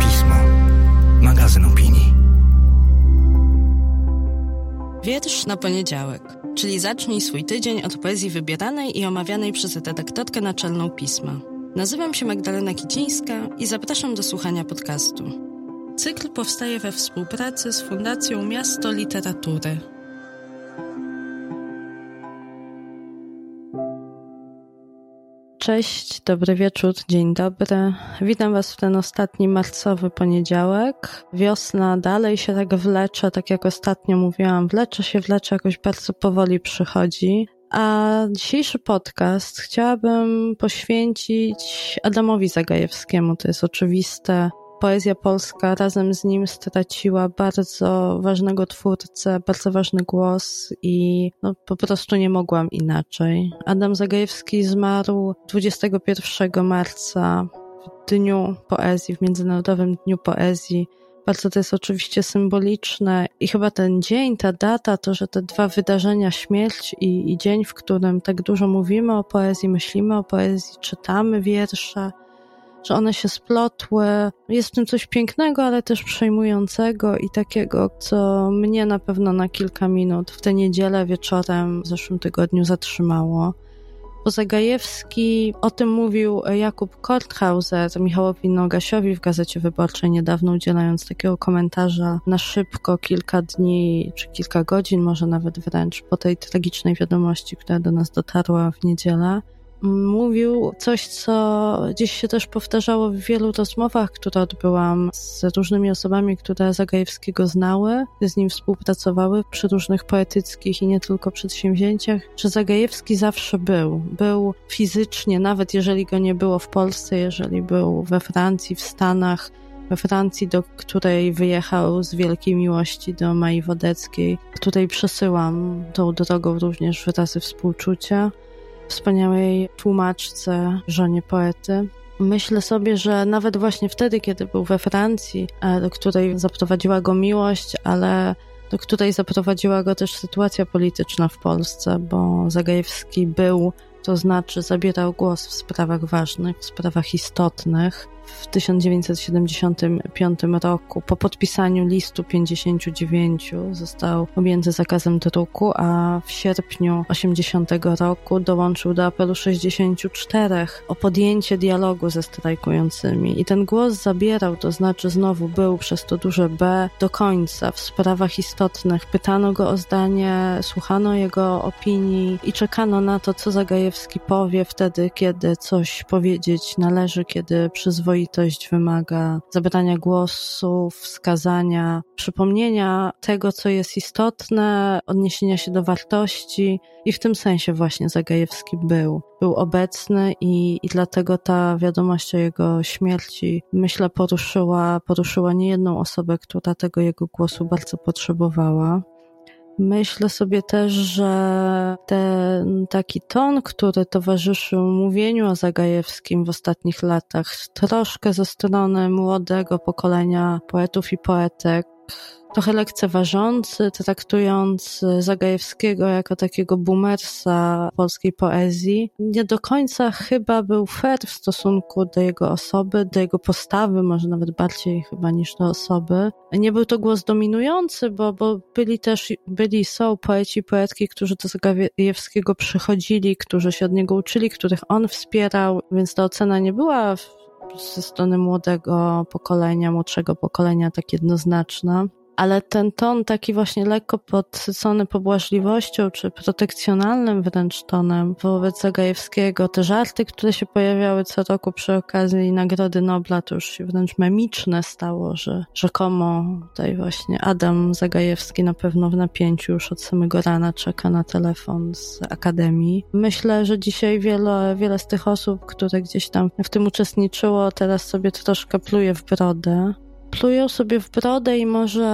Pismo. Magazyn opinii. Wiersz na poniedziałek, czyli zacznij swój tydzień od poezji wybieranej i omawianej przez redaktorkę naczelną pisma. Nazywam się Magdalena Kicińska i zapraszam do słuchania podcastu. Cykl powstaje we współpracy z Fundacją Miasto Literatury. Cześć, dobry wieczór, dzień dobry. Witam Was w ten ostatni marcowy poniedziałek. Wiosna dalej się tak wlecze, tak jak ostatnio mówiłam, wlecze się, wlecze, jakoś bardzo powoli przychodzi. A dzisiejszy podcast chciałabym poświęcić Adamowi Zagajewskiemu. To jest oczywiste. Poezja polska razem z nim straciła bardzo ważnego twórcę, bardzo ważny głos i no, po prostu nie mogłam inaczej. Adam Zagajewski zmarł 21 marca w Dniu Poezji, w Międzynarodowym Dniu Poezji bardzo to jest oczywiście symboliczne i chyba ten dzień, ta data, to, że te dwa wydarzenia, śmierć i, i dzień, w którym tak dużo mówimy o poezji, myślimy o poezji, czytamy wiersze, że one się splotły. Jest w tym coś pięknego, ale też przejmującego i takiego, co mnie na pewno na kilka minut w tę niedzielę wieczorem w zeszłym tygodniu zatrzymało. Zagajewski, o tym mówił Jakub Korthauser Michałowi Nogasiowi w Gazecie Wyborczej niedawno, udzielając takiego komentarza na szybko, kilka dni czy kilka godzin, może nawet wręcz po tej tragicznej wiadomości, która do nas dotarła w niedzielę mówił coś, co gdzieś się też powtarzało w wielu rozmowach, które odbyłam z różnymi osobami, które Zagajewskiego znały, z nim współpracowały przy różnych poetyckich i nie tylko przedsięwzięciach, że Zagajewski zawsze był. Był fizycznie, nawet jeżeli go nie było w Polsce, jeżeli był we Francji, w Stanach, we Francji, do której wyjechał z wielkiej miłości do Mai Wodeckiej. Tutaj przesyłam tą drogą również wyrazy współczucia wspaniałej tłumaczce, żonie poety. Myślę sobie, że nawet właśnie wtedy, kiedy był we Francji, e, do której zaprowadziła go miłość, ale do której zaprowadziła go też sytuacja polityczna w Polsce, bo Zagajewski był, to znaczy zabierał głos w sprawach ważnych, w sprawach istotnych, w 1975 roku po podpisaniu listu 59 został objęty zakazem druku, a w sierpniu 80 roku dołączył do apelu 64 o podjęcie dialogu ze strajkującymi. I ten głos zabierał, to znaczy znowu był przez to duże B do końca w sprawach istotnych. Pytano go o zdanie, słuchano jego opinii i czekano na to, co Zagajewski powie wtedy, kiedy coś powiedzieć należy, kiedy przyzwoicie przyzwoitość wymaga zabrania głosu, wskazania, przypomnienia tego, co jest istotne, odniesienia się do wartości i w tym sensie właśnie Zagajewski był. Był obecny i, i dlatego ta wiadomość o jego śmierci, myślę, poruszyła, poruszyła niejedną osobę, która tego jego głosu bardzo potrzebowała. Myślę sobie też, że ten taki ton, który towarzyszył mówieniu o Zagajewskim w ostatnich latach, troszkę ze strony młodego pokolenia poetów i poetek, trochę lekceważący, traktując Zagajewskiego jako takiego boomersa polskiej poezji. Nie do końca chyba był fair w stosunku do jego osoby, do jego postawy, może nawet bardziej chyba niż do osoby. Nie był to głos dominujący, bo, bo byli też, byli, są poeci, poetki, którzy do Zagajewskiego przychodzili, którzy się od niego uczyli, których on wspierał, więc ta ocena nie była ze strony młodego pokolenia, młodszego pokolenia tak jednoznaczna ale ten ton taki właśnie lekko podsycony pobłażliwością, czy protekcjonalnym wręcz tonem wobec Zagajewskiego, te żarty, które się pojawiały co roku przy okazji Nagrody Nobla, to już się wręcz memiczne stało, że rzekomo tutaj właśnie Adam Zagajewski na pewno w napięciu już od samego rana czeka na telefon z Akademii. Myślę, że dzisiaj wiele, wiele z tych osób, które gdzieś tam w tym uczestniczyło, teraz sobie troszkę pluje w brodę plują sobie w brodę i może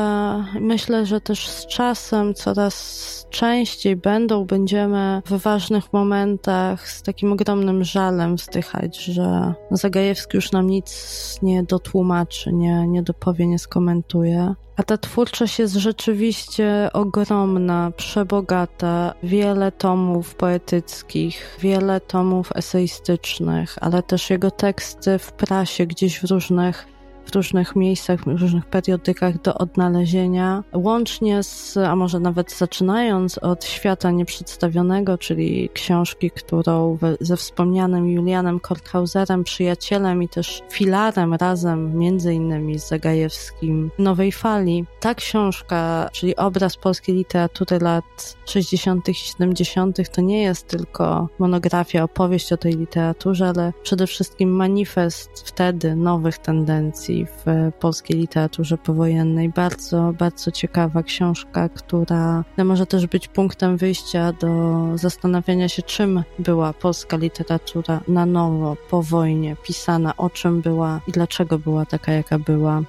myślę, że też z czasem coraz częściej będą, będziemy w ważnych momentach z takim ogromnym żalem wzdychać, że Zagajewski już nam nic nie dotłumaczy, nie, nie dopowie, nie skomentuje. A ta twórczość jest rzeczywiście ogromna, przebogata. Wiele tomów poetyckich, wiele tomów eseistycznych, ale też jego teksty w prasie, gdzieś w różnych w różnych miejscach, w różnych periodykach do odnalezienia, łącznie z, a może nawet zaczynając od Świata Nieprzedstawionego, czyli książki, którą ze wspomnianym Julianem Korthauserem, przyjacielem i też filarem razem, między innymi z Zagajewskim, Nowej Fali. Ta książka, czyli obraz polskiej literatury lat 60. i 70., to nie jest tylko monografia, opowieść o tej literaturze, ale przede wszystkim manifest wtedy nowych tendencji, w polskiej literaturze powojennej. Bardzo, bardzo ciekawa książka, która może też być punktem wyjścia do zastanawiania się, czym była polska literatura na nowo, po wojnie, pisana, o czym była i dlaczego była taka, jaka była.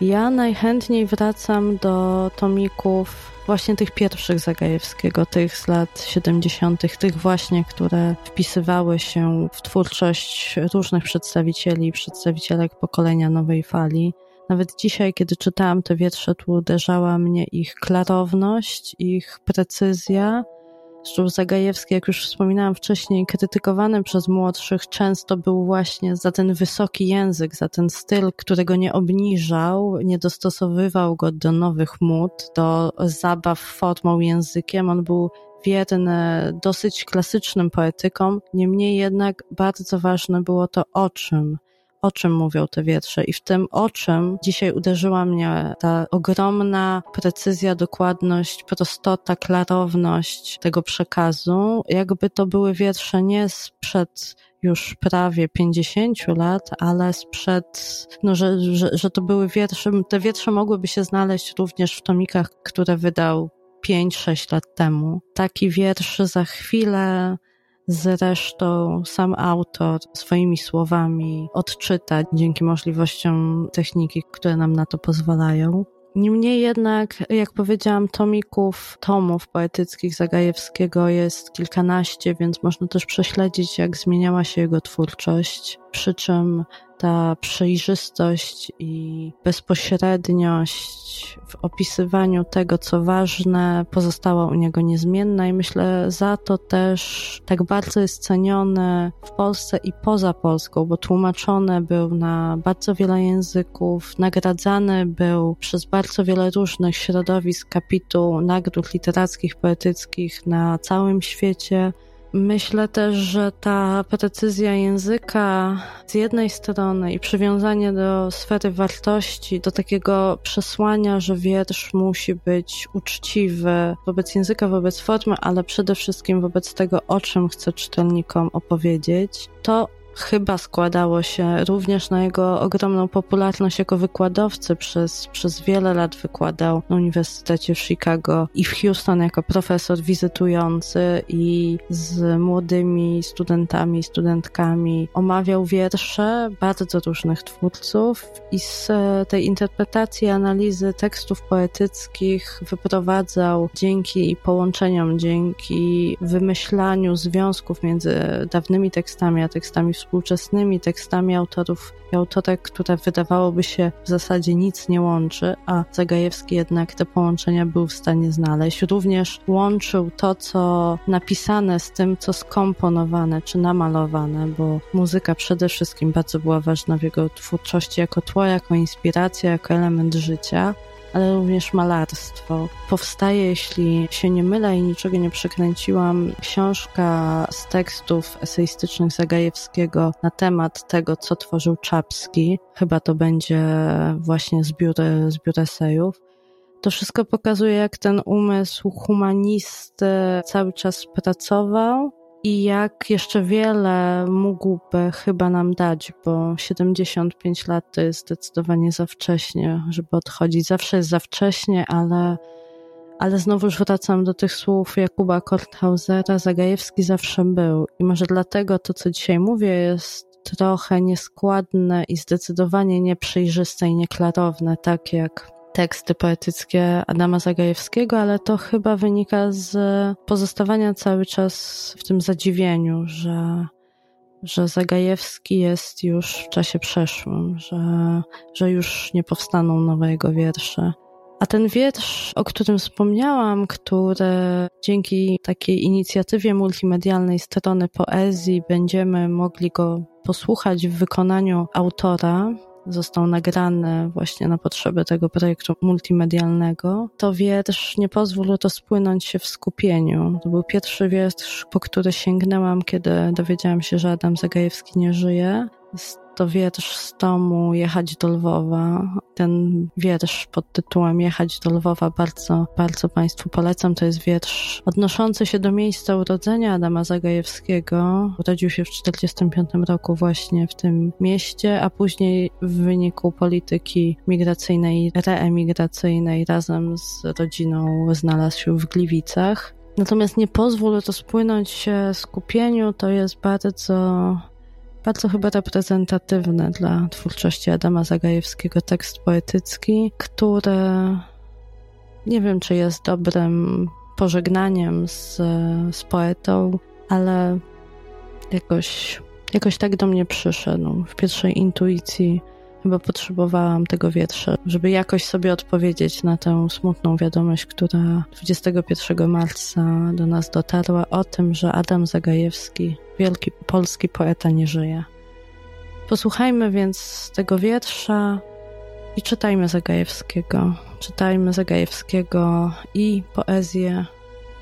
Ja najchętniej wracam do tomików właśnie tych pierwszych Zagajewskiego, tych z lat 70., tych właśnie, które wpisywały się w twórczość różnych przedstawicieli i przedstawicielek pokolenia nowej fali. Nawet dzisiaj, kiedy czytałam te wiersze, tu uderzała mnie ich klarowność, ich precyzja, Szczur Zagajewski, jak już wspominałam wcześniej, krytykowany przez młodszych, często był właśnie za ten wysoki język, za ten styl, którego nie obniżał, nie dostosowywał go do nowych mód, do zabaw formą językiem. On był wierny dosyć klasycznym poetykom, niemniej jednak bardzo ważne było to, o czym o czym mówią te wiersze i w tym o czym dzisiaj uderzyła mnie ta ogromna precyzja, dokładność, prostota, klarowność tego przekazu. Jakby to były wiersze nie sprzed już prawie 50 lat, ale sprzed, no, że, że, że to były wiersze, te wiersze mogłyby się znaleźć również w tomikach, które wydał 5-6 lat temu. Taki wiersz za chwilę Zresztą sam autor swoimi słowami odczyta dzięki możliwościom techniki, które nam na to pozwalają. Niemniej jednak, jak powiedziałam, tomików, tomów poetyckich Zagajewskiego jest kilkanaście, więc można też prześledzić, jak zmieniała się jego twórczość. Przy czym ta przejrzystość i bezpośredniość w opisywaniu tego, co ważne, pozostała u niego niezmienna i myślę za to też tak bardzo jest cenione w Polsce i poza Polską, bo tłumaczony był na bardzo wiele języków, nagradzany był przez bardzo wiele różnych środowisk kapituł nagród literackich, poetyckich na całym świecie. Myślę też, że ta precyzja języka z jednej strony i przywiązanie do sfery wartości, do takiego przesłania, że wiersz musi być uczciwy wobec języka, wobec formy, ale przede wszystkim wobec tego, o czym chce czytelnikom opowiedzieć, to chyba składało się również na jego ogromną popularność jako wykładowcy. Przez, przez wiele lat wykładał na Uniwersytecie w Chicago i w Houston jako profesor wizytujący i z młodymi studentami, studentkami omawiał wiersze bardzo różnych twórców i z tej interpretacji, analizy tekstów poetyckich wyprowadzał dzięki połączeniom, dzięki wymyślaniu związków między dawnymi tekstami a tekstami współczesnymi tekstami autorów i autorek, które wydawałoby się w zasadzie nic nie łączy, a Zagajewski jednak te połączenia był w stanie znaleźć. Również łączył to, co napisane z tym, co skomponowane czy namalowane, bo muzyka przede wszystkim bardzo była ważna w jego twórczości jako tło, jako inspiracja, jako element życia ale również malarstwo. Powstaje, jeśli się nie mylę i niczego nie przekręciłam, książka z tekstów eseistycznych Zagajewskiego na temat tego, co tworzył Czapski. Chyba to będzie właśnie zbiór, zbiór esejów. To wszystko pokazuje, jak ten umysł humanisty cały czas pracował i jak jeszcze wiele mógłby chyba nam dać, bo 75 lat to jest zdecydowanie za wcześnie, żeby odchodzić. Zawsze jest za wcześnie, ale, ale znowuż wracam do tych słów Jakuba Korthausera. Zagajewski zawsze był i może dlatego to, co dzisiaj mówię, jest trochę nieskładne i zdecydowanie nieprzejrzyste i nieklarowne, tak jak teksty poetyckie Adama Zagajewskiego, ale to chyba wynika z pozostawania cały czas w tym zadziwieniu, że, że Zagajewski jest już w czasie przeszłym, że, że już nie powstaną nowe jego wiersze. A ten wiersz, o którym wspomniałam, który dzięki takiej inicjatywie multimedialnej strony poezji będziemy mogli go posłuchać w wykonaniu autora, został nagrany właśnie na potrzeby tego projektu multimedialnego, to wiersz Nie pozwól to spłynąć się w skupieniu. To był pierwszy wiersz, po który sięgnęłam, kiedy dowiedziałam się, że Adam Zagajewski nie żyje to wiersz z tomu Jechać do Lwowa. Ten wiersz pod tytułem Jechać do Lwowa bardzo, bardzo Państwu polecam. To jest wiersz odnoszący się do miejsca urodzenia Adama Zagajewskiego. Urodził się w 1945 roku właśnie w tym mieście, a później w wyniku polityki migracyjnej, reemigracyjnej razem z rodziną znalazł się w Gliwicach. Natomiast nie pozwól to spłynąć się skupieniu, to jest bardzo bardzo chyba reprezentatywny dla twórczości Adama Zagajewskiego tekst poetycki, który nie wiem, czy jest dobrym pożegnaniem z, z poetą, ale jakoś, jakoś tak do mnie przyszedł w pierwszej intuicji Chyba potrzebowałam tego wietrza, żeby jakoś sobie odpowiedzieć na tę smutną wiadomość, która 21 marca do nas dotarła o tym, że Adam Zagajewski, wielki polski poeta, nie żyje. Posłuchajmy więc tego wiersza i czytajmy Zagajewskiego. Czytajmy Zagajewskiego i poezję,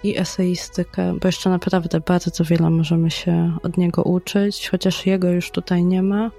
i eseistykę, bo jeszcze naprawdę bardzo wiele możemy się od niego uczyć, chociaż jego już tutaj nie ma.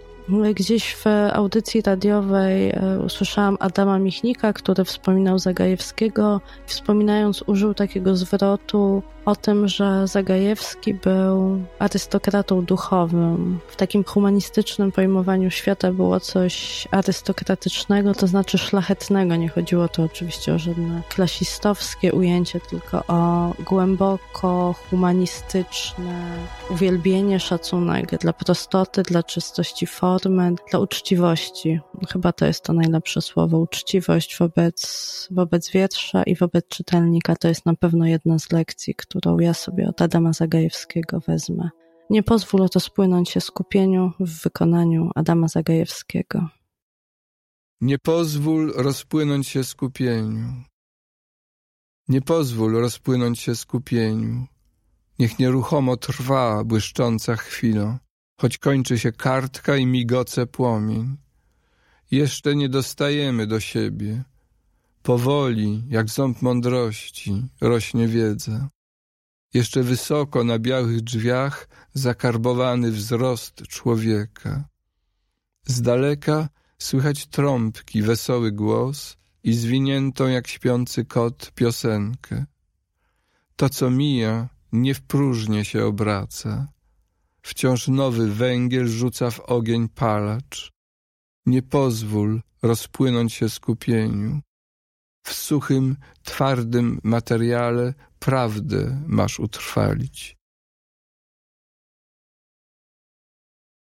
Gdzieś w audycji radiowej e, usłyszałam Adama Michnika, który wspominał Zagajewskiego. Wspominając, użył takiego zwrotu o tym, że Zagajewski był arystokratą duchowym. W takim humanistycznym pojmowaniu świata było coś arystokratycznego, to znaczy szlachetnego. Nie chodziło tu oczywiście o żadne klasistowskie ujęcie, tylko o głęboko humanistyczne uwielbienie, szacunek dla prostoty, dla czystości formy, dla uczciwości. Chyba to jest to najlepsze słowo. Uczciwość wobec, wobec wietrza i wobec czytelnika to jest na pewno jedna z lekcji, którą ja sobie od Adama Zagajewskiego wezmę. Nie pozwól to spłynąć się skupieniu w wykonaniu Adama Zagajewskiego. Nie pozwól rozpłynąć się skupieniu. Nie pozwól rozpłynąć się skupieniu. Niech nieruchomo trwa błyszcząca chwila, choć kończy się kartka i migoce płomień. Jeszcze nie dostajemy do siebie. Powoli, jak ząb mądrości, rośnie wiedza. Jeszcze wysoko na białych drzwiach zakarbowany wzrost człowieka. Z daleka słychać trąbki, wesoły głos i zwiniętą jak śpiący kot piosenkę. To, co mija, nie w próżnię się obraca. Wciąż nowy węgiel rzuca w ogień palacz. Nie pozwól rozpłynąć się skupieniu. W suchym, twardym materiale prawdę masz utrwalić.